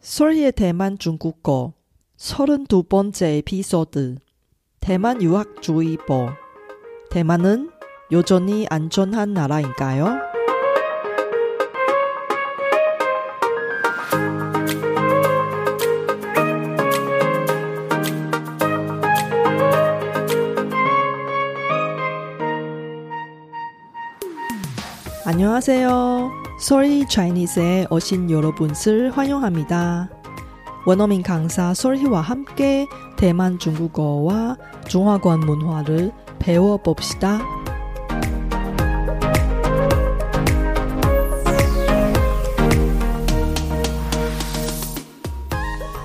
소리의 대만 중국어 32번째 에피소드 대만 유학주의보 대만은 여전히 안전한 나라인가요? 안녕하세요. Sorry Chinese에 오신 여러분을 환영합니다. 원어민 강사 솔희와 함께 대만 중국어와 중화권 문화를 배워봅시다.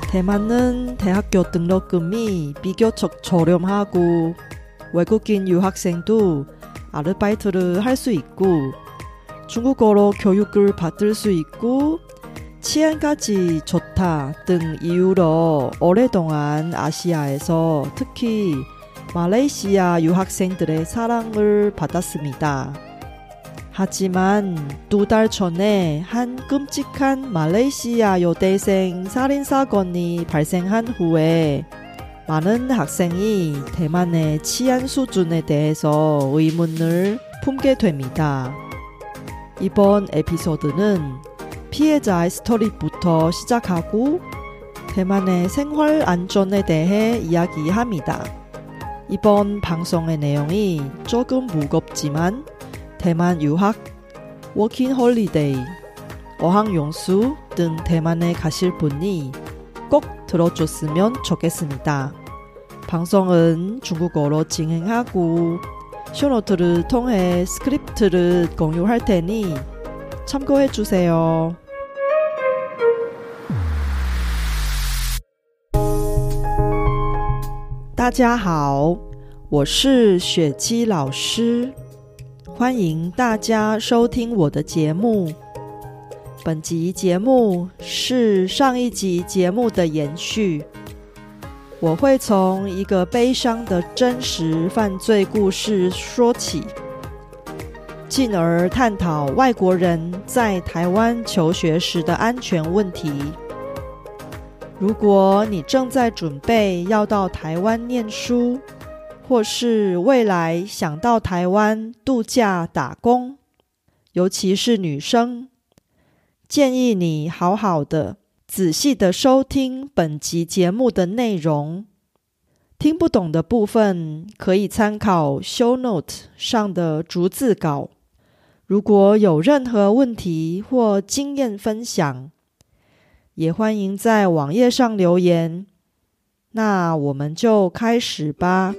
대만은 대학교 등록금이 비교적 저렴하고 외국인 유학생도 아르바이트를 할 수 있고 중국어로 교육을 받을 수 있고 치안까지 좋다 등 이유로 오랫동안 아시아에서 특히 말레이시아 유학생들의 사랑을 받았습니다. 하지만 두 달 전에 한 끔찍한 말레이시아 여대생 살인 사건이 발생한 후에 많은 학생이 대만의 치안 수준에 대해서 의문을 품게 됩니다. 이번 에피소드는 피해자의 스토리부터 시작하고 대만의 생활 안전에 대해 이야기합니다. 이번 방송의 내용이 조금 무겁지만 대만 유학, 워킹 홀리데이, 어학용수 등 대만에 가실 분이 꼭 들어줬으면 좋겠습니다. 방송은 중국어로 진행하고 쇼노트를 통해 스크립트를 공유할 테니 참고해 주세요. 大家好，我是雪姬老师，欢迎大家收听我的节目。本集节目是上一集节目的延续， 我会从一个悲伤的真实犯罪故事说起，进而探讨外国人在台湾求学时的安全问题。如果你正在准备要到台湾念书，或是未来想到台湾度假打工，尤其是女生，建议你好好的、仔细的收听本集节目的内容。听不懂的部分可以参考 Show Note 上的逐字稿。如果有任何问题或经验分享，也欢迎在网页上留言。那我们就开始吧。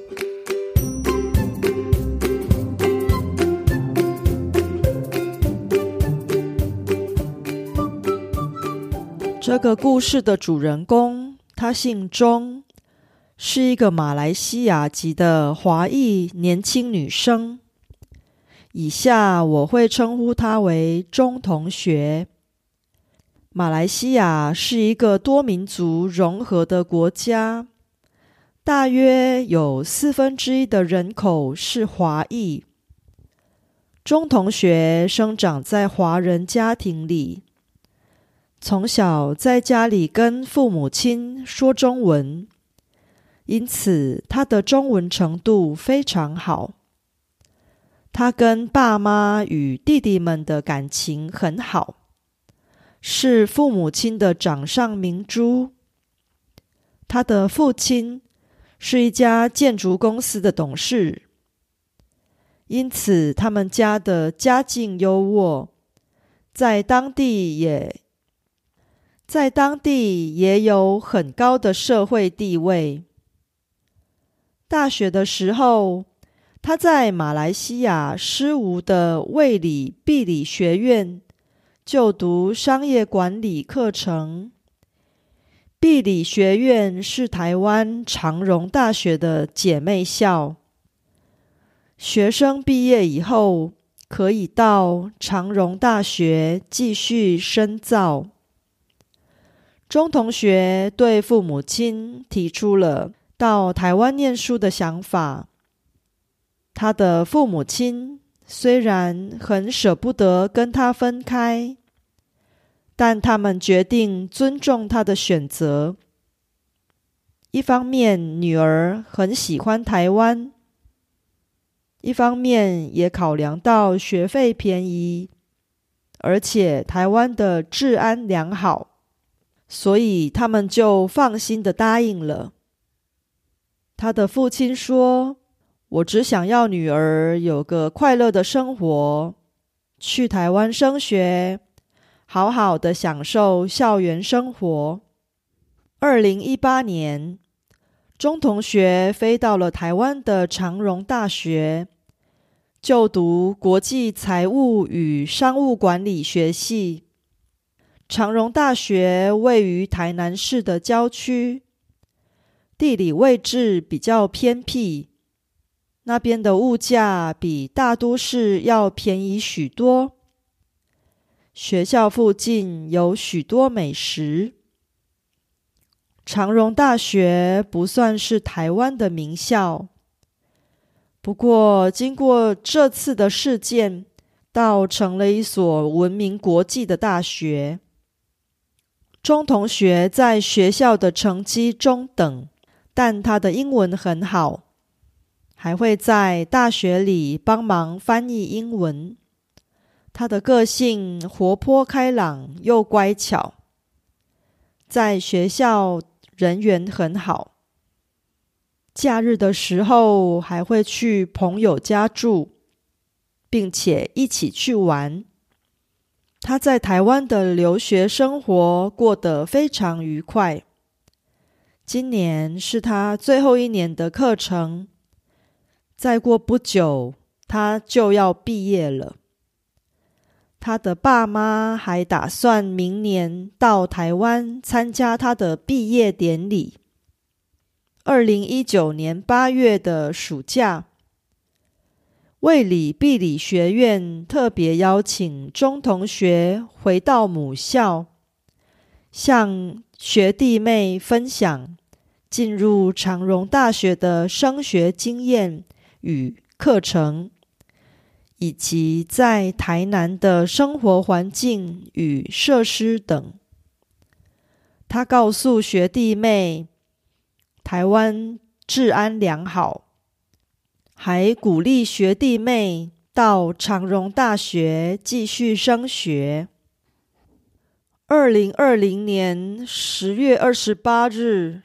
这个故事的主人公，他姓钟，是一个马来西亚籍的华裔年轻女生。以下我会称呼她为钟同学。马来西亚是一个多民族融合的国家，大约有四分之一的人口是华裔。钟同学生长在华人家庭里。从小在家里跟父母亲说中文，因此他的中文程度非常好。他跟爸妈与弟弟们的感情很好，是父母亲的掌上明珠。他的父亲是一家建筑公司的董事，因此他们家的家境优渥，在当地也。在当地也有很高的社会地位。大学的时候，他在马来西亚师无的卫理毕理学院就读商业管理课程。毕理学院是台湾长荣大学的姐妹校，学生毕业以后可以到长荣大学继续深造。钟同学对父母亲提出了到台湾念书的想法。他的父母亲虽然很舍不得跟他分开，但他们决定尊重他的选择。一方面，女儿很喜欢台湾；一方面，也考量到学费便宜，而且台湾的治安良好，所以他们就放心的答应了。他的父亲说：“我只想要女儿有个快乐的生活，去台湾升学。”好好的享受校园生活。二零一八年，钟同学飞到了台湾的长荣大学，就读国际财务与商务管理学系。长荣大学位于台南市的郊区，地理位置比较偏僻，那边的物价比大都市要便宜许多。学校附近有许多美食。长荣大学不算是台湾的名校，不过经过这次的事件，倒成了一所闻名国际的大学。钟同学在学校的成绩中等，但他的英文很好，还会在大学里帮忙翻译英文。他的个性活泼开朗又乖巧，在学校人缘很好。假日的时候还会去朋友家住，并且一起去玩。他在台湾的留学生活过得非常愉快。今年是他最后一年的课程，再过不久他就要毕业了。他的爸妈还打算明年到台湾参加他的毕业典礼。二零一九年八月的暑假，卫理毕理学院特别邀请钟同学回到母校，向学弟妹分享进入长荣大学的升学经验与课程。以及在台南的生活环境与设施等，他告诉学弟妹，台湾治安良好，还鼓励学弟妹到长荣大学继续升学。二零二零年十月二十八日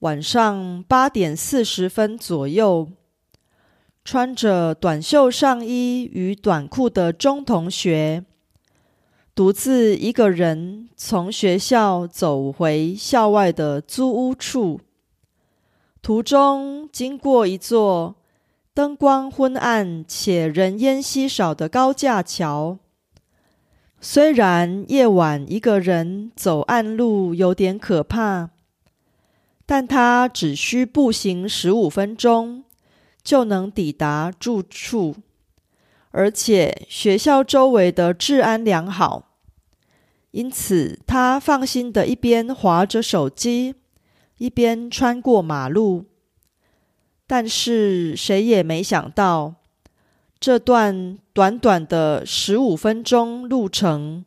晚上八点四十分左右。穿着短袖上衣与短裤的钟同学，独自一个人从学校走回校外的租屋处。途中经过一座灯光昏暗且人烟稀少的高架桥。虽然夜晚一个人走暗路有点可怕，但他只需步行十五分钟。就能抵达住处，而且学校周围的治安良好，因此他放心的一边划着手机，一边穿过马路。但是谁也没想到，这段短短的十五分钟路程，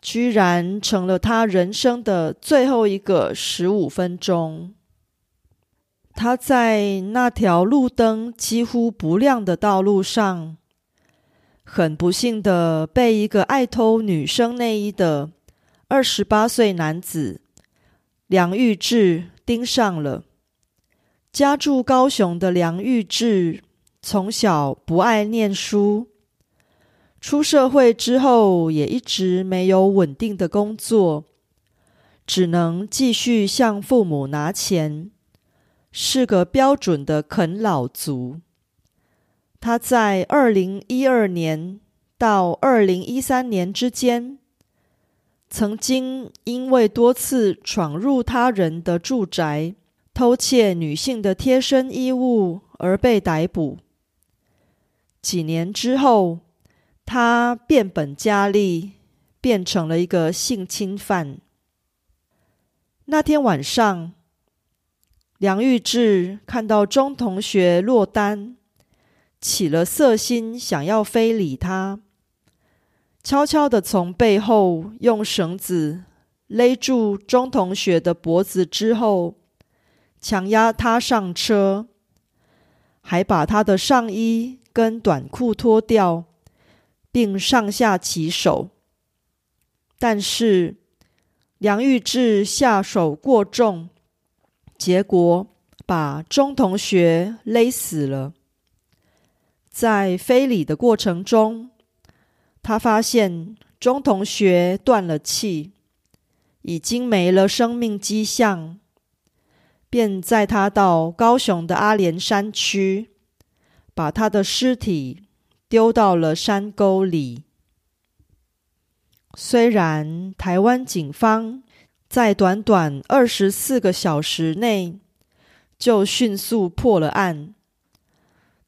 居然成了他人生的最后一个十五分钟。他在那条路灯几乎不亮的道路上，很不幸的被一个爱偷女生内衣的二十八岁男子梁玉志盯上了。家住高雄的梁玉志，从小不爱念书，出社会之后也一直没有稳定的工作，只能继续向父母拿钱。是个标准的啃老族。他在二零一二年到二零一三年之间，曾经因为多次闯入他人的住宅偷窃女性的贴身衣物而被逮捕。几年之后，他变本加厉，变成了一个性侵犯。那天晚上。梁玉志看到钟同学落单，起了色心，想要非礼他。悄悄的从背后用绳子勒住钟同学的脖子之后，强压他上车，还把他的上衣跟短裤脱掉，并上下其手。但是梁玉志下手过重，结果把钟同学勒死了。在非礼的过程中，他发现钟同学断了气，已经没了生命迹象，便载他到高雄的阿莲山区，把他的尸体丢到了山沟里。虽然台湾警方在短短二十四个小时内就迅速破了案，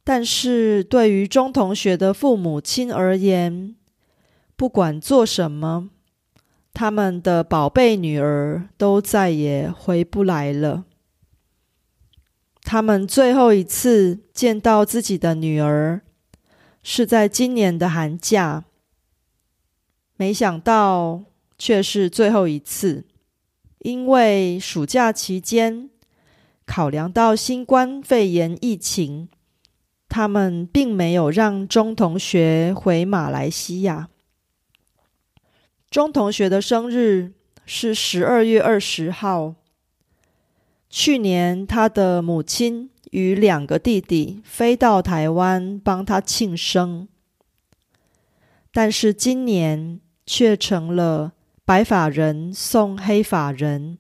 但是对于钟同学的父母亲而言，不管做什么，他们的宝贝女儿都再也回不来了。他们最后一次见到自己的女儿，是在今年的寒假。没想到却是最后一次，因为暑假期间考量到新冠肺炎疫情，他们并没有让钟同学回马来西亚。钟同学的生日是十二月二十号。去年他的母亲与两个弟弟飞到台湾帮他庆生，但是今年。却成了白发人送黑发人。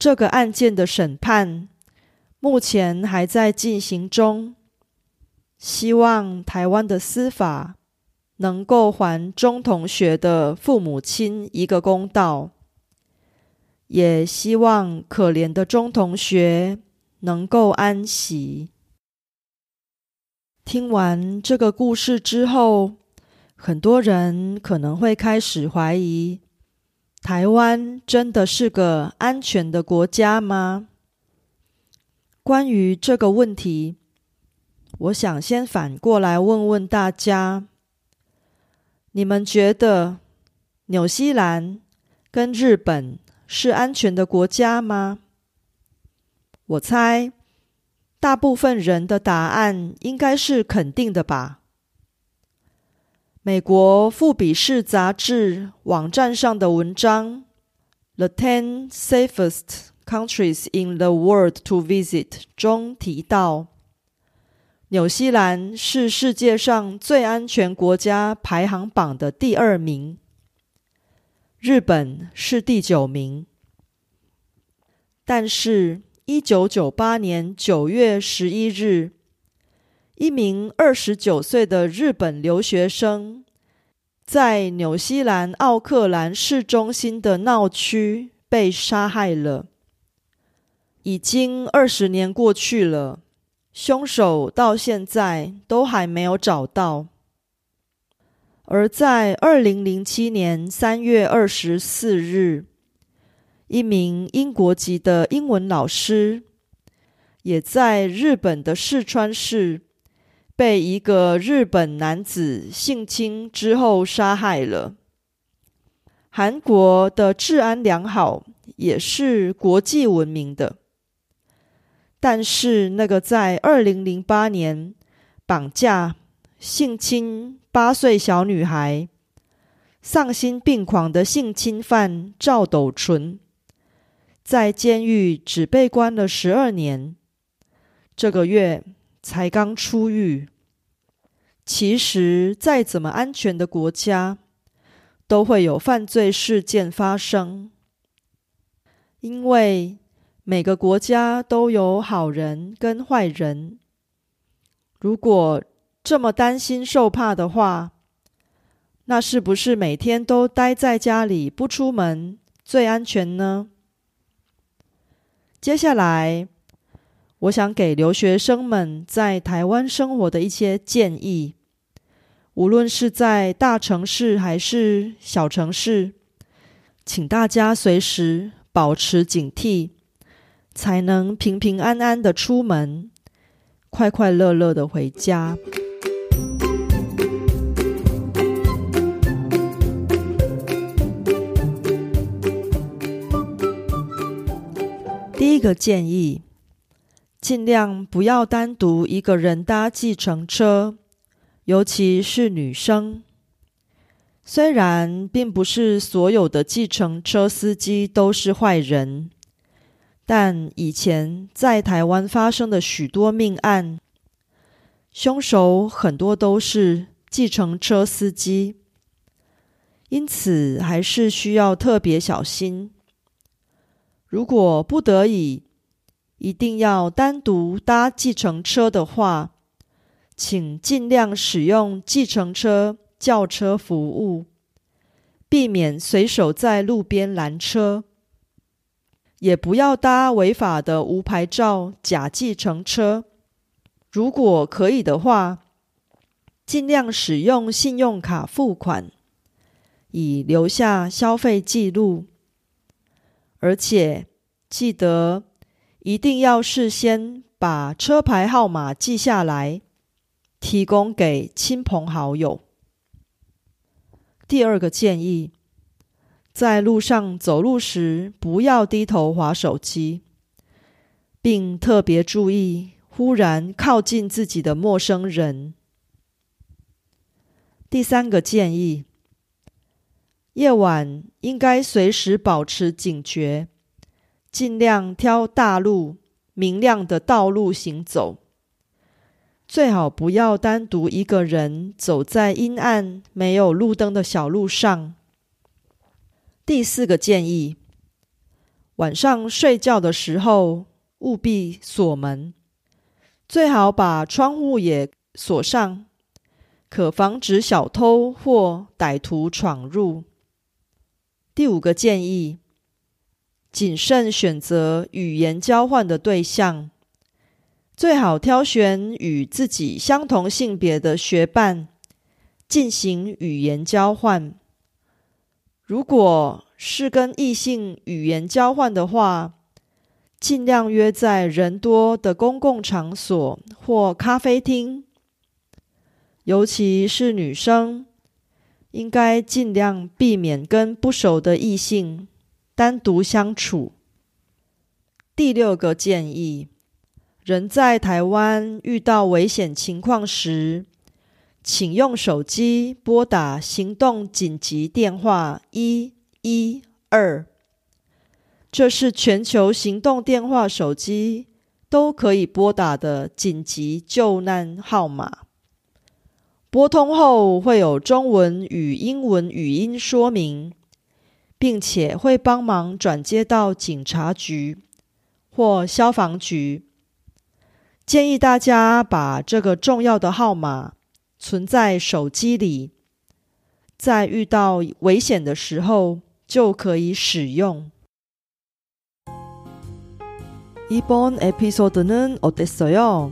这个案件的审判目前还在进行中，希望台湾的司法能够还钟同学的父母亲一个公道，也希望可怜的钟同学能够安息。听完这个故事之后。很多人可能会开始怀疑：台湾真的是个安全的国家吗？关于这个问题，我想先反过来问问大家：你们觉得纽西兰跟日本是安全的国家吗？我猜，大部分人的答案应该是肯定的吧。美国《富比士》杂志网站上的文章《The Ten Safest Countries in the World to Visit》中提到，纽西兰是世界上最安全国家排行榜的第二名，日本是第九名。但是，一九九八年九月十一日。一名二十九岁的日本留学生，在纽西兰奥克兰市中心的闹区被杀害了。已经二十年过去了，凶手到现在都还没有找到。而在二零零七年三月二十四日，一名英国籍的英文老师，也在日本的四川市。被一个日本男子性侵之后杀害了。韩国的治安良好，也是国际闻名的。但是，那个在二零零八年绑架、性侵八岁小女孩、丧心病狂的性侵犯赵斗淳，在监狱只被关了十二年。这个月。才刚出狱，其实再怎么安全的国家，都会有犯罪事件发生，因为每个国家都有好人跟坏人。如果这么担心受怕的话，那是不是每天都待在家里不出门最安全呢？接下来。我想给留学生们在台湾生活的一些建议，无论是在大城市还是小城市，请大家随时保持警惕，才能平平安安的出门，快快乐乐的回家。第一个建议，尽量不要单独一个人搭计程车，尤其是女生。虽然并不是所有的计程车司机都是坏人，但以前在台湾发生的许多命案，凶手很多都是计程车司机，因此还是需要特别小心。如果不得已一定要单独搭计程车的话，请尽量使用计程车叫车服务，避免随手在路边拦车，也不要搭违法的无牌照假计程车。如果可以的话，尽量使用信用卡付款，以留下消费记录。而且记得一定要事先把车牌号码记下来，提供给亲朋好友。第二个建议，在路上走路时不要低头划手机，并特别注意忽然靠近自己的陌生人。第三个建议。夜晚应该随时保持警觉，尽量挑大路、明亮的道路行走。最好不要单独一个人走在阴暗、没有路灯的小路上。第四个建议：晚上睡觉的时候务必锁门，最好把窗户也锁上，可防止小偷或歹徒闯入。第五个建议：谨慎选择语言交换的对象，最好挑选与自己相同性别的学伴进行语言交换。如果是跟异性语言交换的话，尽量约在人多的公共场所或咖啡厅，尤其是女生。应该尽量避免跟不熟的异性单独相处。第六个建议：人在台湾遇到危险情况时，请用手机拨打行动紧急电话一一二，这是全球行动电话手机都可以拨打的紧急救难号码。拨通后会有中文与英文语音说明，并且会帮忙转接到警察局或消防局。建议大家把这个重要的号码存在手机里，在遇到危险的时候就可以使用。이번에피소드는어땠어요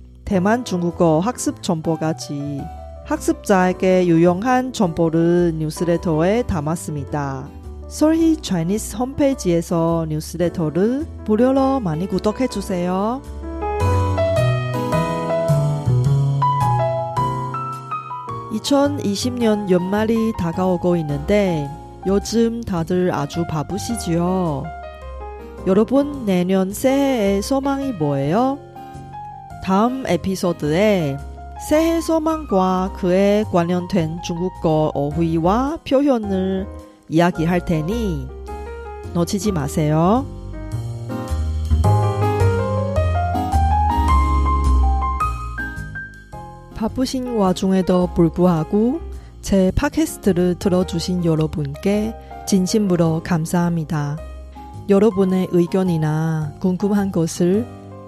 대만 중국어 학습 정보까지 학습자에게 유용한 정보를 뉴스레터에 담았습니다. 솔희 차이니스 홈페이지에서 뉴스레터를 무료로 많이 구독해 주세요. (2020년) 연말이 다가오고 있는데 요즘 다들 아주 바쁘시지요. 여러분 내년 새해의 소망이 뭐예요? 다음 에피소드에 새해 소망과 그에 관련된 중국어 어휘와 표현을 이야기할 테니 놓치지 마세요. 바쁘신 와중에도 불구하고 제 팟캐스트를 들어주신 여러분께 진심으로 감사합니다. 여러분의 의견이나 궁금한 것을